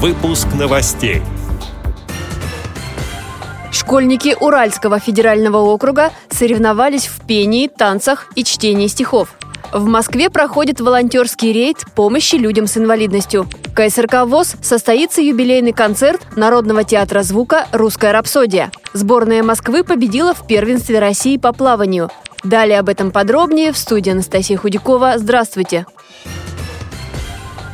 Выпуск новостей. Школьники Уральского федерального округа соревновались в пении, танцах и чтении стихов. В Москве проходит волонтерский рейд помощи людям с инвалидностью. В КСРК ВОЗ состоится юбилейный концерт Народного театра звука «Русская рапсодия». Сборная Москвы победила в первенстве России по плаванию. Далее об этом подробнее в студии Анастасия Худякова. Здравствуйте!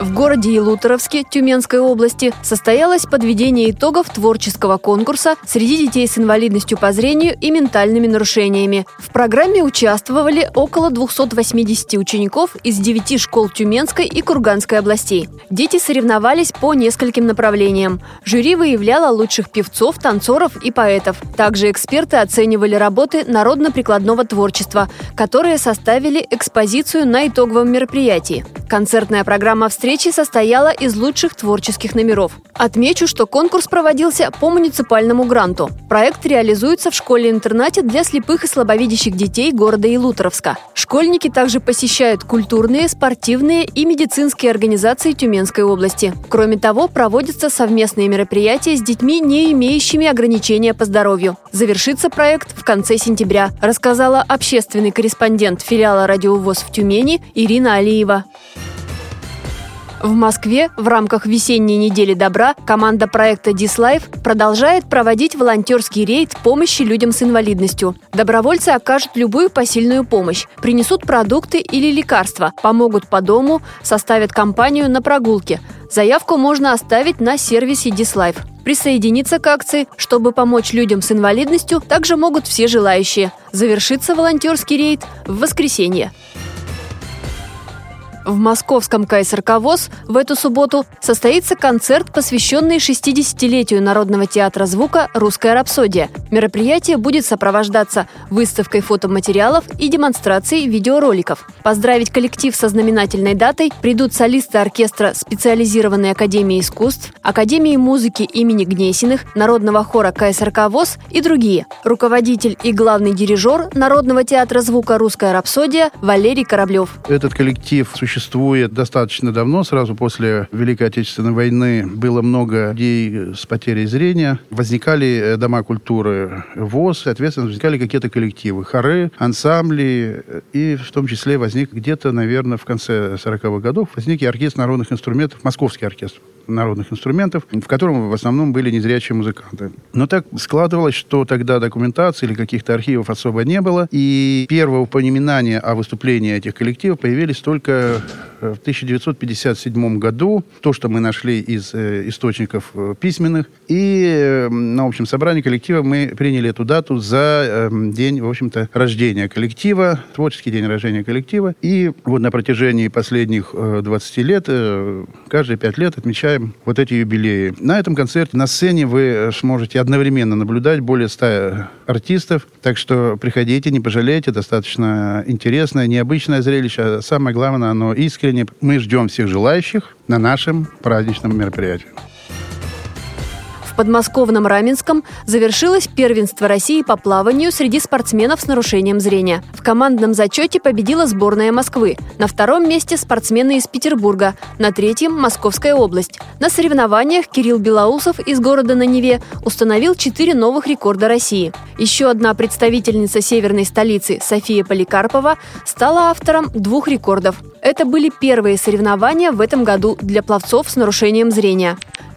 В городе Елуторовске Тюменской области состоялось подведение итогов творческого конкурса среди детей с инвалидностью по зрению и ментальными нарушениями. В программе участвовали около 280 учеников из 9 школ Тюменской и Курганской областей. Дети соревновались по нескольким направлениям. Жюри выявляло лучших певцов, танцоров и поэтов. Также эксперты оценивали работы народно-прикладного творчества, которые составили экспозицию на итоговом мероприятии. Концертная программа встречи состояла из лучших творческих номеров. Отмечу, что конкурс проводился по муниципальному гранту. Проект реализуется в школе-интернате для слепых и слабовидящих детей города Илуторовска. Школьники также посещают культурные, спортивные и медицинские организации Тюменской области. Кроме того, проводятся совместные мероприятия с детьми, не имеющими ограничения по здоровью. Завершится проект в конце сентября, рассказала общественный корреспондент филиала «Радиовоз» в Тюмени Ирина Алиева. В Москве в рамках весенней недели добра команда проекта Дислайф продолжает проводить волонтерский рейд помощи людям с инвалидностью. Добровольцы окажут любую посильную помощь, принесут продукты или лекарства, помогут по дому, составят компанию на прогулке. Заявку можно оставить на сервисе Дислайф. Присоединиться к акции, чтобы помочь людям с инвалидностью, также могут все желающие. Завершится волонтерский рейд в воскресенье. В московском КСРК ВОЗ в эту субботу состоится концерт, посвященный 60-летию Народного театра звука «Русская рапсодия». Мероприятие будет сопровождаться выставкой фотоматериалов и демонстрацией видеороликов. Поздравить коллектив со знаменательной датой придут солисты оркестра специализированной Академии искусств, Академии музыки имени Гнесиных, Народного хора КСРК ВОЗ и другие. Руководитель и главный дирижер Народного театра звука «Русская рапсодия» Валерий Кораблев. Этот коллектив существует существует достаточно давно. Сразу после Великой Отечественной войны было много людей с потерей зрения. Возникали э, дома культуры ВОЗ, соответственно, возникали какие-то коллективы, хоры, ансамбли. И в том числе возник где-то, наверное, в конце 40-х годов возник и оркестр народных инструментов, московский оркестр народных инструментов, в котором в основном были незрячие музыканты. Но так складывалось, что тогда документации или каких-то архивов особо не было, и первого упоминания о выступлении этих коллективов появились только в 1957 году. То, что мы нашли из э, источников э, письменных. И э, на общем собрании коллектива мы приняли эту дату за э, день, в общем-то, рождения коллектива, творческий день рождения коллектива. И вот на протяжении последних э, 20 лет, э, каждые 5 лет отмечаем вот эти юбилеи. На этом концерте на сцене вы э, сможете одновременно наблюдать более 100 артистов. Так что приходите, не пожалейте. Достаточно интересное, необычное зрелище. А самое главное, оно искренне. Мы ждем всех желающих на нашем праздничном мероприятии подмосковном Раменском завершилось первенство России по плаванию среди спортсменов с нарушением зрения. В командном зачете победила сборная Москвы. На втором месте спортсмены из Петербурга. На третьем – Московская область. На соревнованиях Кирилл Белоусов из города на Неве установил четыре новых рекорда России. Еще одна представительница северной столицы София Поликарпова стала автором двух рекордов. Это были первые соревнования в этом году для пловцов с нарушением зрения.